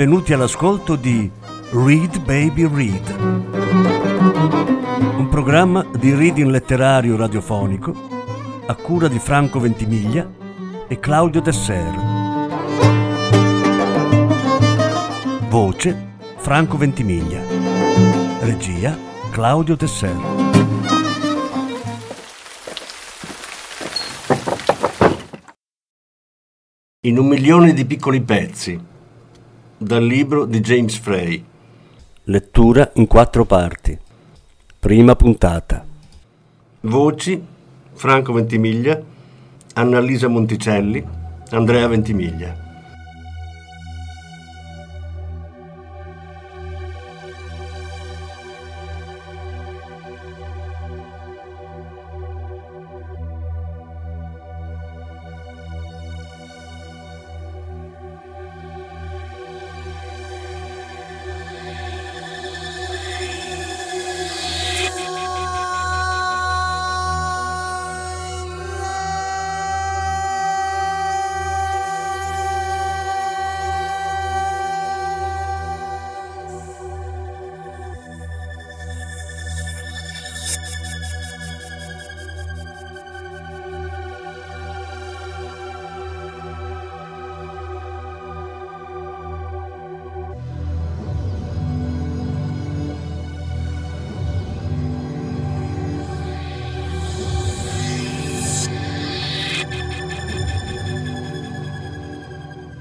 benvenuti all'ascolto di Read Baby Read, un programma di reading letterario radiofonico a cura di Franco Ventimiglia e Claudio Desser. Voce Franco Ventimiglia. Regia Claudio Desser. In un milione di piccoli pezzi dal libro di James Frey. Lettura in quattro parti. Prima puntata. Voci Franco Ventimiglia, Annalisa Monticelli, Andrea Ventimiglia.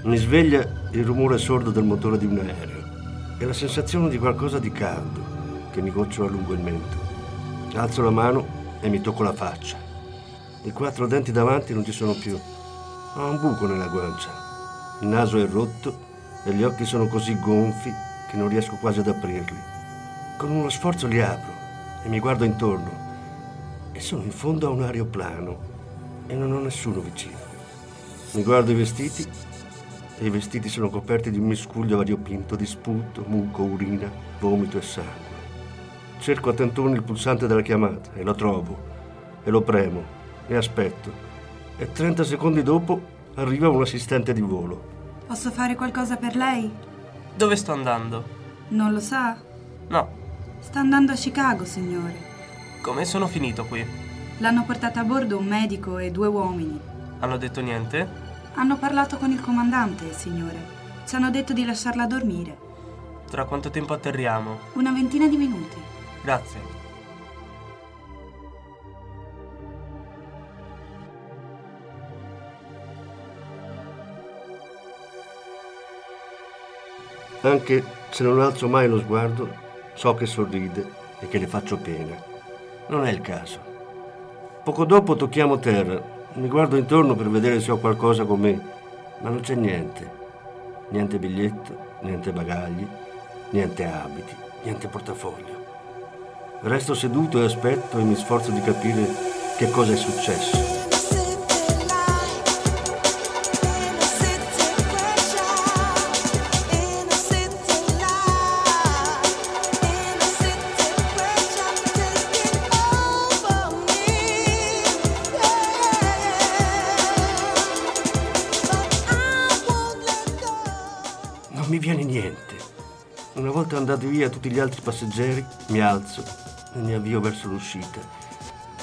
Mi sveglia il rumore sordo del motore di un aereo e la sensazione di qualcosa di caldo che mi gocciola lungo il mento. Alzo la mano e mi tocco la faccia. I quattro denti davanti non ci sono più. Ho un buco nella guancia. Il naso è rotto e gli occhi sono così gonfi che non riesco quasi ad aprirli. Con uno sforzo li apro e mi guardo intorno e sono in fondo a un aeroplano e non ho nessuno vicino. Mi guardo i vestiti e i vestiti sono coperti di un miscuglio variopinto di sputo, muco, urina, vomito e sangue. Cerco a tentoni il pulsante della chiamata e lo trovo, e lo premo, e aspetto. E 30 secondi dopo arriva un assistente di volo. Posso fare qualcosa per lei? Dove sto andando? Non lo sa? No. Sta andando a Chicago, signore. Come sono finito qui? L'hanno portata a bordo un medico e due uomini. Hanno detto niente? Hanno parlato con il comandante, signore. Ci hanno detto di lasciarla dormire. Tra quanto tempo atterriamo? Una ventina di minuti. Grazie. Anche se non alzo mai lo sguardo, so che sorride e che le faccio pena. Non è il caso. Poco dopo tocchiamo terra mi guardo intorno per vedere se ho qualcosa con me, ma non c'è niente. Niente biglietto, niente bagagli, niente abiti, niente portafoglio. Resto seduto e aspetto e mi sforzo di capire che cosa è successo. Volta andati via tutti gli altri passeggeri, mi alzo e mi avvio verso l'uscita.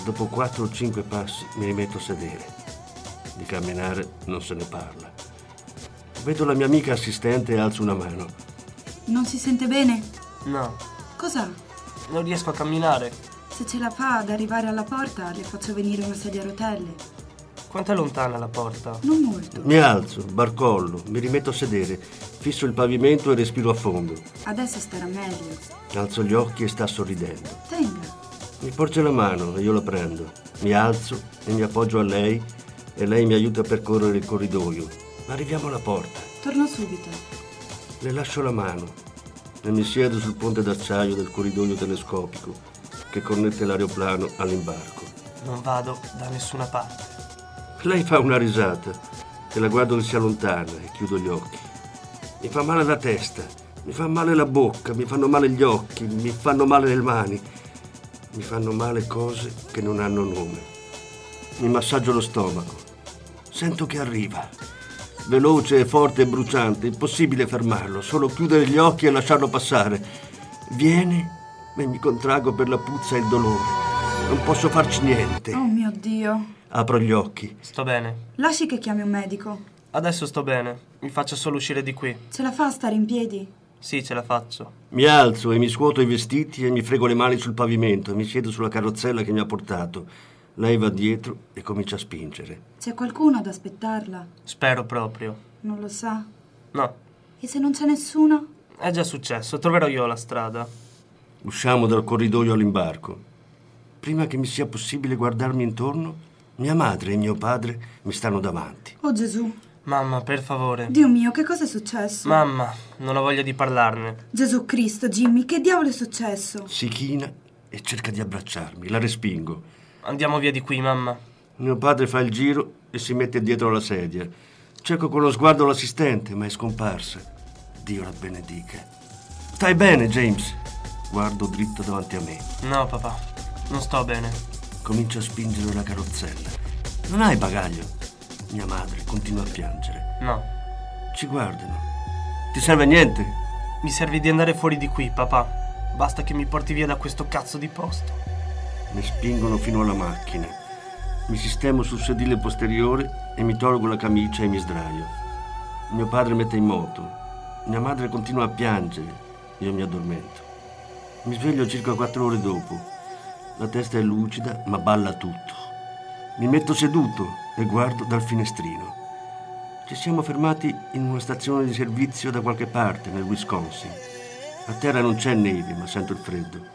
Dopo quattro o cinque passi mi rimetto a sedere. Di camminare non se ne parla. Vedo la mia amica assistente e alzo una mano. Non si sente bene? No. Cos'ha? Non riesco a camminare. Se ce la fa ad arrivare alla porta, le faccio venire una sedia a rotelle. Quanto è lontana la porta? Non molto. Mi alzo, barcollo, mi rimetto a sedere, fisso il pavimento e respiro a fondo. Adesso starà meglio. Alzo gli occhi e sta sorridendo. Tenga. Mi porge la mano e io la prendo. Mi alzo e mi appoggio a lei e lei mi aiuta a percorrere il corridoio. Arriviamo alla porta. Torno subito. Le lascio la mano e mi siedo sul ponte d'acciaio del corridoio telescopico che connette l'aeroplano all'imbarco. Non vado da nessuna parte. Lei fa una risata e la guardo che si allontana e chiudo gli occhi. Mi fa male la testa, mi fa male la bocca, mi fanno male gli occhi, mi fanno male le mani, mi fanno male cose che non hanno nome. Mi massaggio lo stomaco. Sento che arriva. veloce, forte e bruciante. Impossibile fermarlo, solo chiudere gli occhi e lasciarlo passare. Viene e mi contrago per la puzza e il dolore. Non posso farci niente. Oh mio Dio. Apro gli occhi. Sto bene. Lasci che chiami un medico. Adesso sto bene. Mi faccio solo uscire di qui. Ce la fa a stare in piedi? Sì, ce la faccio. Mi alzo e mi scuoto i vestiti e mi frego le mani sul pavimento e mi siedo sulla carrozzella che mi ha portato. Lei va dietro e comincia a spingere. C'è qualcuno ad aspettarla? Spero proprio. Non lo sa. No, E se non c'è nessuno? è già successo. Troverò io la strada. Usciamo dal corridoio all'imbarco. Prima che mi sia possibile guardarmi intorno, mia madre e mio padre mi stanno davanti. Oh Gesù. Mamma, per favore. Dio mio, che cosa è successo? Mamma, non ho voglia di parlarne. Gesù Cristo, Jimmy, che diavolo è successo? Si china e cerca di abbracciarmi. La respingo. Andiamo via di qui, mamma. Mio padre fa il giro e si mette dietro la sedia. Cerco con lo sguardo l'assistente, ma è scomparsa. Dio la benedica. Stai bene, James? Guardo dritto davanti a me. No, papà, non sto bene. Comincio a spingere la carrozzella. Non hai bagaglio? Mia madre continua a piangere. No. Ci guardano. Ti serve a niente? Mi serve di andare fuori di qui, papà. Basta che mi porti via da questo cazzo di posto. Mi spingono fino alla macchina. Mi sistemo sul sedile posteriore e mi tolgo la camicia e mi sdraio. Mio padre mette in moto. Mia madre continua a piangere. Io mi addormento. Mi sveglio circa quattro ore dopo. La testa è lucida, ma balla tutto. Mi metto seduto e guardo dal finestrino. Ci siamo fermati in una stazione di servizio da qualche parte, nel Wisconsin. A terra non c'è neve, ma sento il freddo.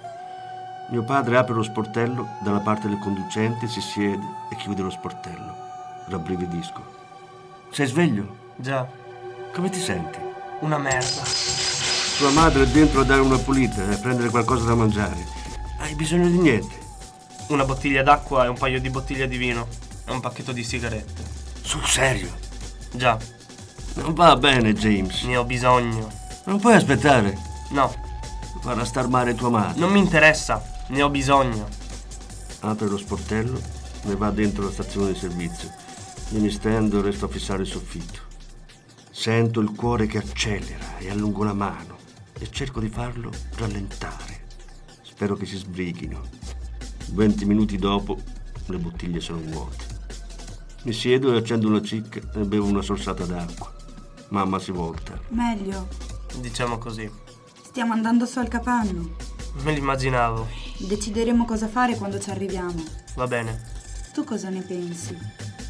Mio padre apre lo sportello dalla parte del conducente, si siede e chiude lo sportello. Rabbrividisco. Sei sveglio? Già, Come ti senti? una merda. Tua madre è dentro a dare una pulita e a prendere qualcosa da mangiare. Hai bisogno di niente. Una bottiglia d'acqua e un paio di bottiglie di vino. E un pacchetto di sigarette. Sul serio? Già, Non va bene, James. ne ho bisogno. Non puoi aspettare. No, Farà star male tua madre. non mi interessa. Ne ho bisogno. Apre lo sportello e va dentro la stazione di servizio. Io mi stendo e resto a fissare il soffitto. Sento il cuore che accelera e allungo la mano e cerco di farlo rallentare. Spero che si sbrighino. Venti minuti dopo le bottiglie sono vuote. Mi siedo e accendo una cicca e bevo una sorsata d'acqua. Mamma si volta. Meglio. Diciamo così. Stiamo andando su al capanno. Me l'immaginavo. Decideremo cosa fare quando ci arriviamo. Va bene. Tu cosa ne pensi?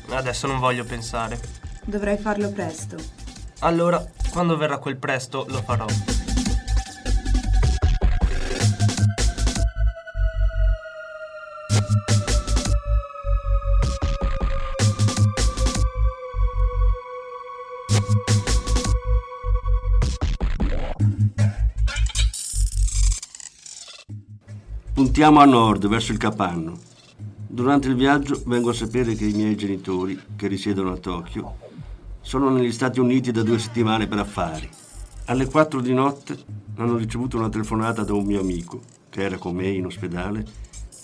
Adesso non voglio pensare. Dovrai farlo presto. Allora, quando verrà quel presto, lo farò. Puntiamo a nord, verso il capanno. Durante il viaggio vengo a sapere che i miei genitori, che risiedono a Tokyo, sono negli Stati Uniti da due settimane per affari. Alle 4 di notte hanno ricevuto una telefonata da un mio amico, che era con me in ospedale,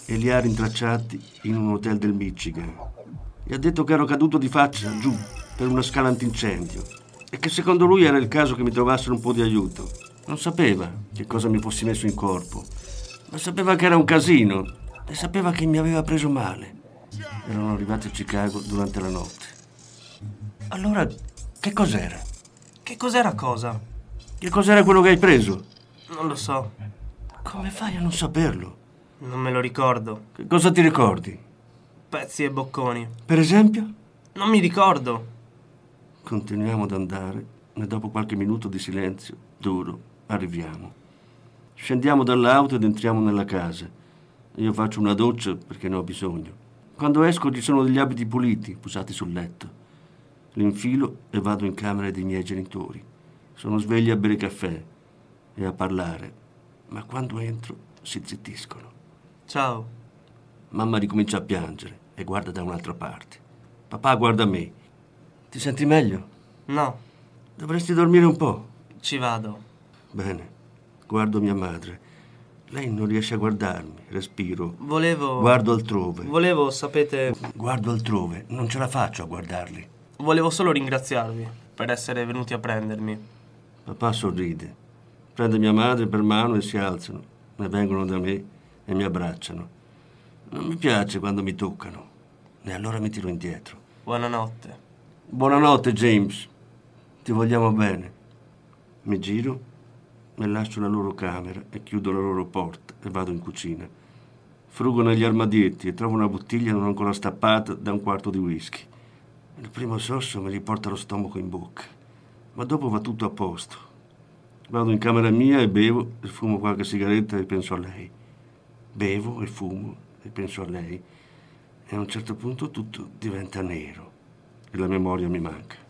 e li ha rintracciati in un hotel del Michigan. Gli ha detto che ero caduto di faccia giù per una scala antincendio e che secondo lui era il caso che mi trovassero un po' di aiuto. Non sapeva che cosa mi fossi messo in corpo, ma sapeva che era un casino e sapeva che mi aveva preso male. Erano arrivati a Chicago durante la notte. Allora, che cos'era? Che cos'era cosa? Che cos'era quello che hai preso? Non lo so. Come fai a non saperlo? Non me lo ricordo. Che cosa ti ricordi? Pezzi e bocconi. Per esempio? Non mi ricordo. Continuiamo ad andare e dopo qualche minuto di silenzio duro arriviamo. Scendiamo dall'auto ed entriamo nella casa. Io faccio una doccia perché ne ho bisogno. Quando esco ci sono degli abiti puliti posati sul letto. Li infilo e vado in camera dei miei genitori. Sono svegli a bere caffè e a parlare, ma quando entro si zittiscono. Ciao. Mamma ricomincia a piangere e guarda da un'altra parte. Papà guarda me. Ti senti meglio? No, Dovresti dormire un po'. ci vado. Bene. Guardo mia madre. Lei non riesce a guardarmi. Respiro. Volevo. Guardo altrove. Volevo, sapete. Guardo altrove. Non ce la faccio a guardarli. Volevo solo ringraziarvi. per essere venuti a prendermi. Papà sorride, prende mia madre per mano e si alzano, e vengono da me e mi abbracciano. Non mi piace quando mi toccano, e allora mi tiro indietro. Buonanotte. Buonanotte, James. Ti vogliamo bene. Mi giro e lascio la loro camera e chiudo la loro porta e vado in cucina. Frugo negli armadietti e trovo una bottiglia non ancora stappata da un quarto di whisky. Il primo sorso mi riporta lo stomaco in bocca, ma dopo va tutto a posto. Vado in camera mia e bevo e fumo qualche sigaretta e penso a lei. Bevo e fumo e penso a lei. E a un certo punto tutto diventa nero e la memoria mi manca.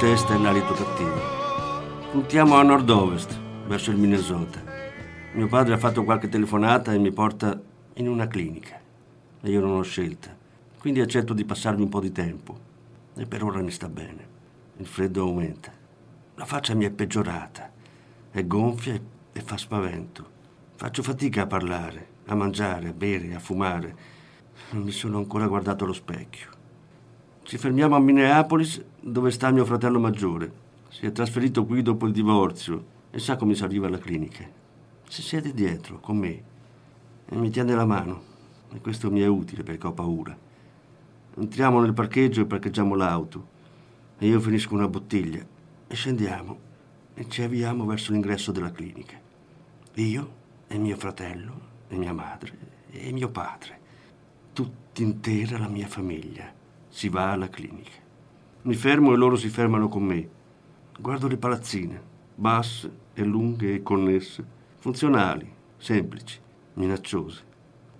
Di testa e l'alito cattivo. Puntiamo a nord-ovest, verso il Minnesota. Mio padre ha fatto qualche telefonata e mi porta in una clinica. E io non ho scelta, quindi accetto di passarmi un po' di tempo. E per ora mi sta bene. Il freddo aumenta. La faccia mi è peggiorata. È gonfia e fa spavento. Faccio fatica a parlare, a mangiare, a bere, a fumare. Non mi sono ancora guardato allo specchio. Ci fermiamo a Minneapolis, dove sta mio fratello maggiore. Si è trasferito qui dopo il divorzio e sa come si arriva alla clinica. Si siede dietro, con me, e mi tiene la mano. E questo mi è utile perché ho paura. Entriamo nel parcheggio e parcheggiamo l'auto. E io finisco una bottiglia. E scendiamo e ci avviamo verso l'ingresso della clinica. Io e mio fratello e mia madre e mio padre. Tutt'intera la mia famiglia si va alla clinica. Mi fermo e loro si fermano con me. Guardo le palazzine, basse e lunghe e connesse, funzionali, semplici, minacciose.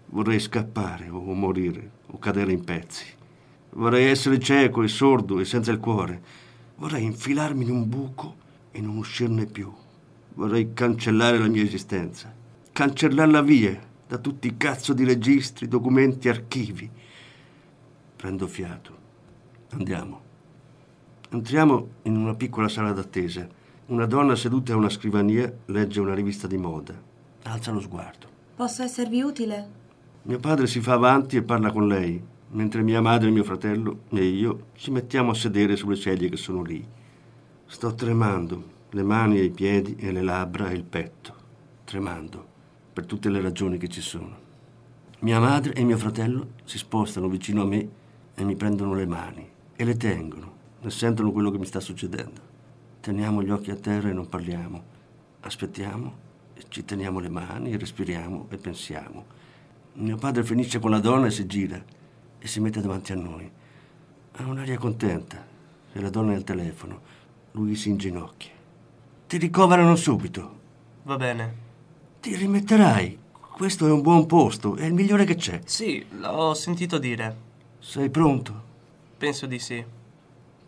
Vorrei scappare o morire o cadere in pezzi. Vorrei essere cieco e sordo e senza il cuore. Vorrei infilarmi in un buco e non uscirne più. Vorrei cancellare la mia esistenza, cancellarla via da tutti i cazzo di registri, documenti, archivi Prendo fiato. Andiamo. Entriamo in una piccola sala d'attesa. Una donna seduta a una scrivania legge una rivista di moda. Alza lo sguardo. Posso esservi utile? Mio padre si fa avanti e parla con lei, mentre mia madre, mio fratello e io ci mettiamo a sedere sulle sedie che sono lì. Sto tremando, le mani e i piedi e le labbra e il petto. Tremando, per tutte le ragioni che ci sono. Mia madre e mio fratello si spostano vicino a me e mi prendono le mani e le tengono e sentono quello che mi sta succedendo. Teniamo gli occhi a terra e non parliamo. Aspettiamo e ci teniamo le mani, respiriamo e pensiamo. Mio padre finisce con la donna e si gira e si mette davanti a noi. Ha un'aria contenta e la donna è al telefono. Lui si inginocchia. Ti ricoverano subito. Va bene. Ti rimetterai. Questo è un buon posto, è il migliore che c'è. Sì, l'ho sentito dire. Sei pronto? Penso di sì.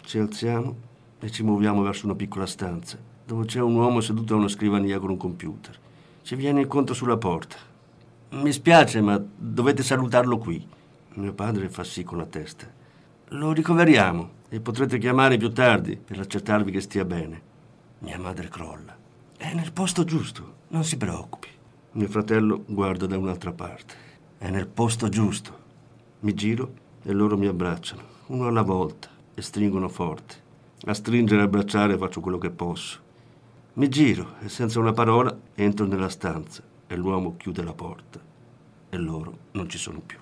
Ci alziamo e ci muoviamo verso una piccola stanza dove c'è un uomo seduto a una scrivania con un computer. Ci viene incontro sulla porta. Mi spiace, ma dovete salutarlo qui. Mio padre fa sì con la testa. Lo ricoveriamo e potrete chiamare più tardi per accertarvi che stia bene. Mia madre crolla. È nel posto giusto, non si preoccupi. Mio fratello guarda da un'altra parte. È nel posto giusto. Mi giro e loro mi abbracciano, uno alla volta, e stringono forte. A stringere e abbracciare faccio quello che posso. Mi giro e senza una parola entro nella stanza e l'uomo chiude la porta e loro non ci sono più.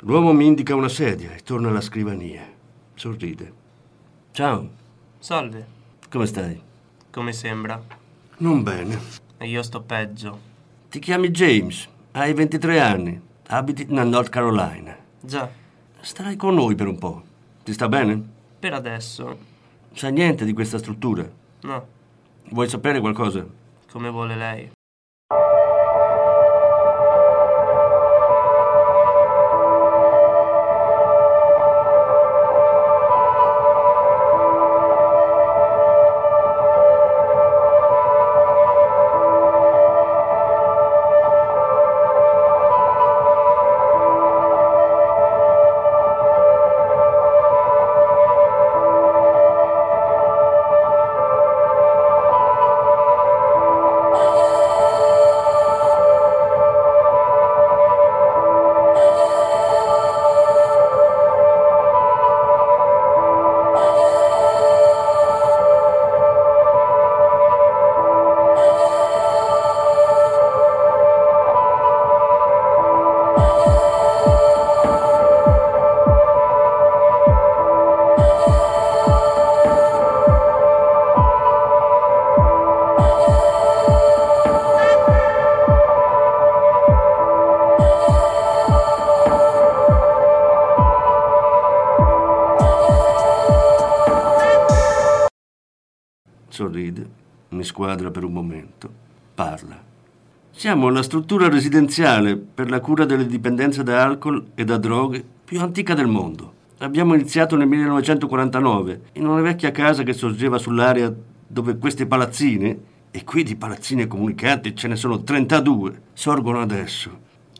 L'uomo mi indica una sedia e torna alla scrivania. Sorride. Ciao, Salve. come stai? Come sembra? Non bene. E io sto peggio. Ti chiami James, hai 23 anni, abiti nella North Carolina. Già, Starai con noi per un po'. Ti sta bene? per adesso. Sai niente di questa struttura? No, Vuoi sapere qualcosa? come vuole lei. Squadra per un momento, parla. Siamo la struttura residenziale per la cura delle dipendenze da alcol e da droghe più antica del mondo. Abbiamo iniziato nel 1949 in una vecchia casa che sorgeva sull'area dove queste palazzine, e qui di palazzine comunicanti ce ne sono 32, sorgono adesso.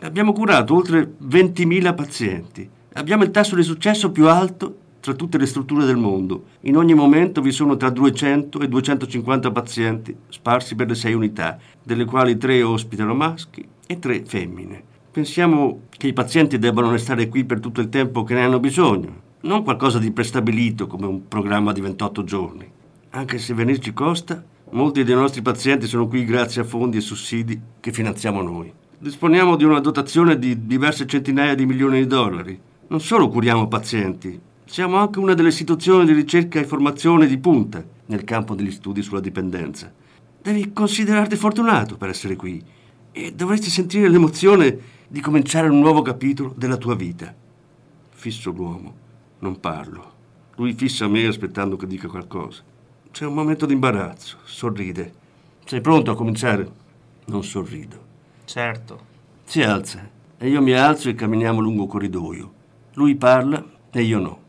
Abbiamo curato oltre 20.000 pazienti. Abbiamo il tasso di successo più alto tra tutte le strutture del mondo. In ogni momento vi sono tra 200 e 250 pazienti sparsi per le sei unità, delle quali tre ospitano maschi e tre femmine. Pensiamo che i pazienti debbano restare qui per tutto il tempo che ne hanno bisogno, non qualcosa di prestabilito come un programma di 28 giorni. Anche se venirci costa, molti dei nostri pazienti sono qui grazie a fondi e sussidi che finanziamo noi. Disponiamo di una dotazione di diverse centinaia di milioni di dollari. Non solo curiamo pazienti, siamo anche una delle istituzioni di ricerca e formazione di punta nel campo degli studi sulla dipendenza. Devi considerarti fortunato per essere qui e dovresti sentire l'emozione di cominciare un nuovo capitolo della tua vita. Fisso l'uomo, non parlo. Lui fissa me aspettando che dica qualcosa. C'è un momento di imbarazzo, sorride. Sei pronto a cominciare? Non sorrido. Certo. Si alza e io mi alzo e camminiamo lungo il corridoio. Lui parla e io no.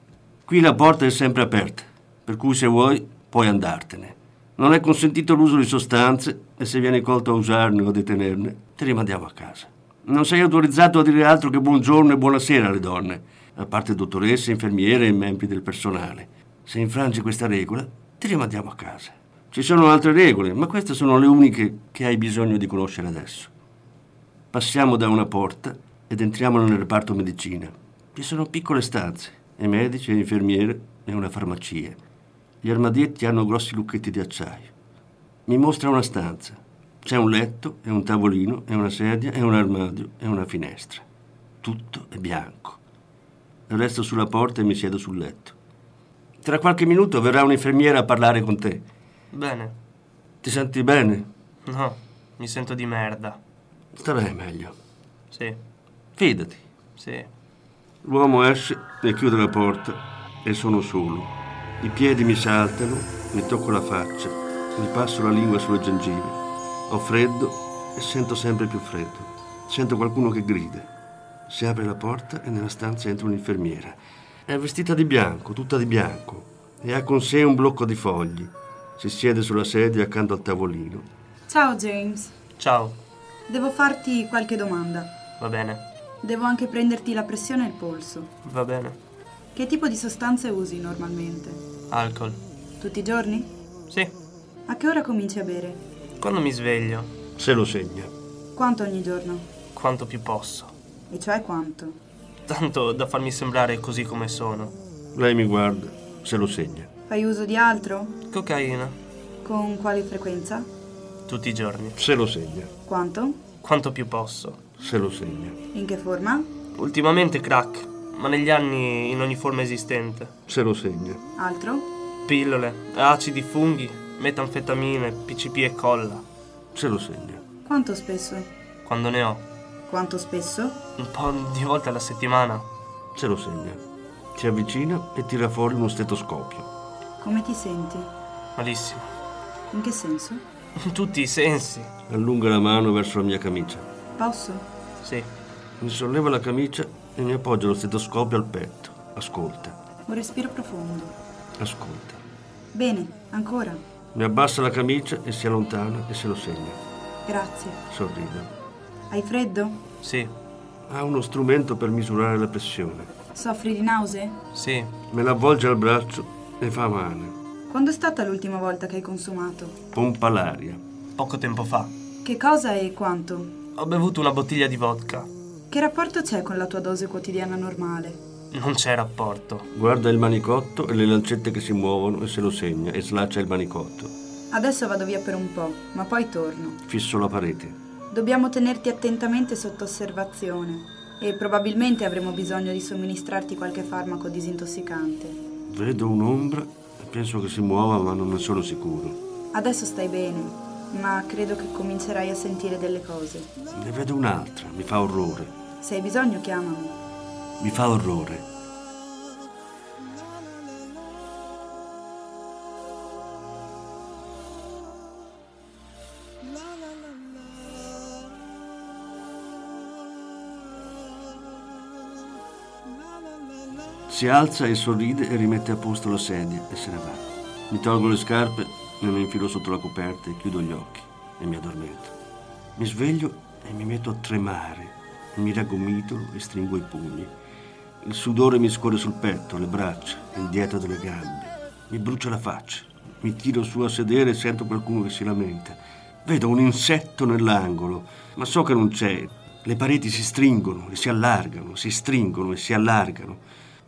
Qui la porta è sempre aperta, per cui se vuoi puoi andartene. Non è consentito l'uso di sostanze e se vieni colto a usarne o a detenerne, ti rimandiamo a casa. Non sei autorizzato a dire altro che buongiorno e buonasera alle donne, a parte dottoresse, infermiere e membri del personale. Se infrangi questa regola, ti rimandiamo a casa. Ci sono altre regole, ma queste sono le uniche che hai bisogno di conoscere adesso. Passiamo da una porta ed entriamo nel reparto medicina. Ci sono piccole stanze, e medici e infermiere e una farmacia. Gli armadietti hanno grossi lucchetti di acciaio. Mi mostra una stanza. C'è un letto e un tavolino e una sedia e un armadio e una finestra. Tutto è bianco. Resto sulla porta e mi siedo sul letto. Tra qualche minuto verrà un'infermiera a parlare con te. Bene. Ti senti bene? No, mi sento di merda. Starai meglio. Sì, Fidati. sì. L'uomo esce e chiude la porta e sono solo. I piedi mi saltano, mi tocco la faccia, mi passo la lingua sulle gengive. Ho freddo e sento sempre più freddo. Sento qualcuno che grida. Si apre la porta e nella stanza entra un'infermiera. È vestita di bianco, tutta di bianco, e ha con sé un blocco di fogli. Si siede sulla sedia accanto al tavolino. Ciao James. Ciao, Devo farti qualche domanda. va bene, Devo anche prenderti la pressione e il polso. va bene. Che tipo di sostanze usi normalmente? Alcol. Tutti i giorni? Sì, A che ora cominci a bere? quando mi sveglio, Se lo segna. Quanto ogni giorno? quanto più posso. E cioè quanto? Tanto da farmi sembrare così come sono. Lei mi guarda, se lo segna. Fai uso di altro? Cocaina, Con quale frequenza? tutti i giorni. Se lo segna. Quanto? Quanto più posso. Se lo segna. In che forma? Ultimamente crack, ma negli anni in ogni forma esistente. Se lo segna. Altro? Pillole, acidi, funghi, metanfetamine, PCP e colla. Se lo segna. Quanto spesso? Quando ne ho. Quanto spesso? Un po' di volte alla settimana. Se lo segna. Si avvicina e tira fuori uno stetoscopio. Come ti senti? Malissimo. In che senso? In tutti i sensi. Allunga la mano verso la mia camicia. Posso? Sì. Mi solleva la camicia e mi appoggio lo stetoscopio al petto. Ascolta, Un respiro profondo. ascolta. Bene, ancora. Mi abbassa la camicia e si allontana e se lo segna. Grazie. Sorride. Hai freddo? Sì. Ha uno strumento per misurare la pressione. Soffri di nausea? Sì. Me la avvolge al braccio e fa male. Quando è stata l'ultima volta che hai consumato? Pompa l'aria. Poco tempo fa. Che cosa e quanto? Ho bevuto una bottiglia di vodka. Che rapporto c'è con la tua dose quotidiana normale? Non c'è rapporto. Guarda il manicotto e le lancette che si muovono e se lo segna e slaccia il manicotto. Adesso vado via per un po', ma poi torno. Fisso la parete. Dobbiamo tenerti attentamente sotto osservazione e probabilmente avremo bisogno di somministrarti qualche farmaco disintossicante. Vedo un'ombra e penso che si muova ma non ne sono sicuro. Adesso stai bene, ma credo che comincerai a sentire delle cose. Ne vedo un'altra, mi fa orrore. Se hai bisogno chiamami. Mi fa orrore. Si alza e sorride e rimette a posto la sedia e se ne va. Mi tolgo le scarpe, me ne infilo sotto la coperta e chiudo gli occhi e mi addormento. Mi sveglio e mi metto a tremare, mi raggomitolo e stringo i pugni. Il sudore mi scorre sul petto, le braccia, il dietro delle gambe. Mi brucia la faccia. Mi tiro su a sedere e sento qualcuno che si lamenta. Vedo un insetto nell'angolo, ma so che non c'è. Le pareti si stringono e si allargano, si stringono e si allargano.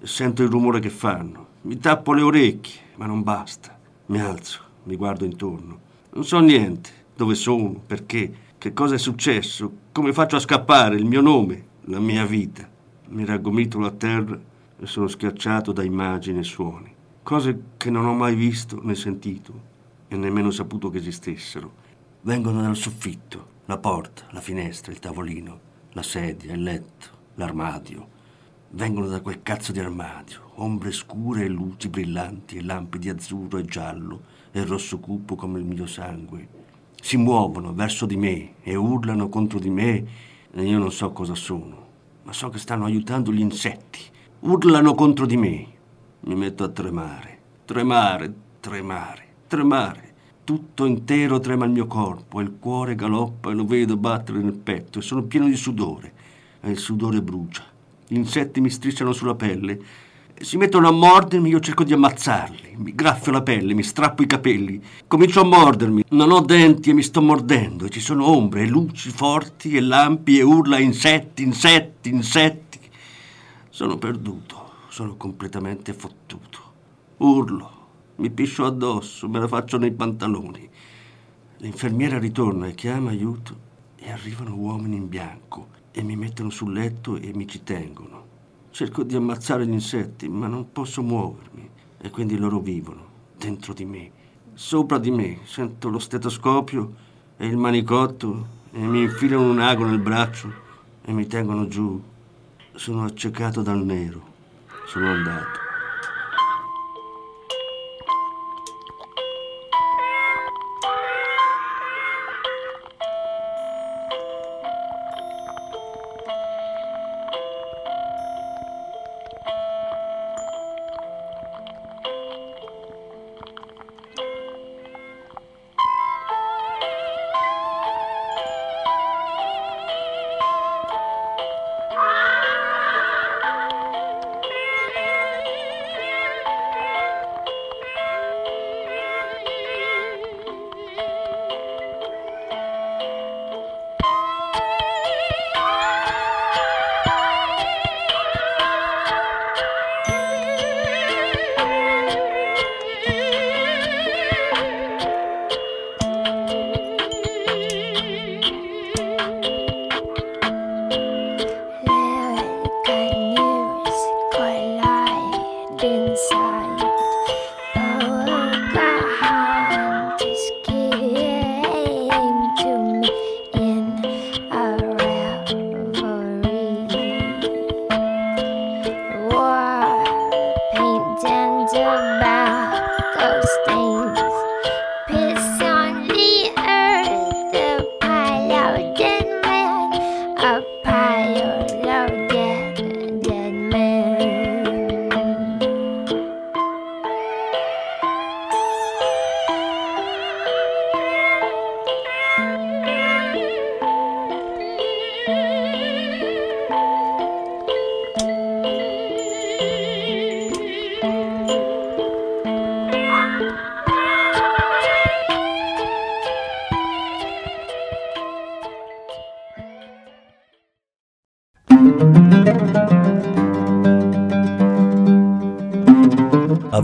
Sento il rumore che fanno. Mi tappo le orecchie, ma non basta. Mi alzo, mi guardo intorno. Non so niente. Dove sono? Perché? Che cosa è successo? Come faccio a scappare? Il mio nome? La mia vita? Mi raggomitolo a terra e sono schiacciato da immagini e suoni. Cose che non ho mai visto né sentito e nemmeno saputo che esistessero. Vengono dal soffitto, la porta, la finestra, il tavolino, la sedia, il letto, l'armadio. Vengono da quel cazzo di armadio, ombre scure e luci brillanti e lampi di azzurro e giallo e rosso cupo come il mio sangue. Si muovono verso di me e urlano contro di me e io non so cosa sono, ma so che stanno aiutando gli insetti. Urlano contro di me. Mi metto a tremare, tremare, tremare, tremare. Tutto intero trema il mio corpo e il cuore galoppa e lo vedo battere nel petto e sono pieno di sudore e il sudore brucia. Gli insetti mi strisciano sulla pelle si mettono a mordermi, io cerco di ammazzarli. Mi graffio la pelle, mi strappo i capelli, comincio a mordermi. Non ho denti e mi sto mordendo. E ci sono ombre e luci forti e lampi e urla insetti, insetti, insetti. Sono perduto, sono completamente fottuto. Urlo, mi piscio addosso, me la faccio nei pantaloni. L'infermiera ritorna e chiama aiuto e arrivano uomini in bianco e mi mettono sul letto e mi ci tengono. Cerco di ammazzare gli insetti, ma non posso muovermi e quindi loro vivono dentro di me. Sopra di me sento lo stetoscopio e il manicotto e mi infilano un ago nel braccio e mi tengono giù. Sono accecato dal nero. Sono andato.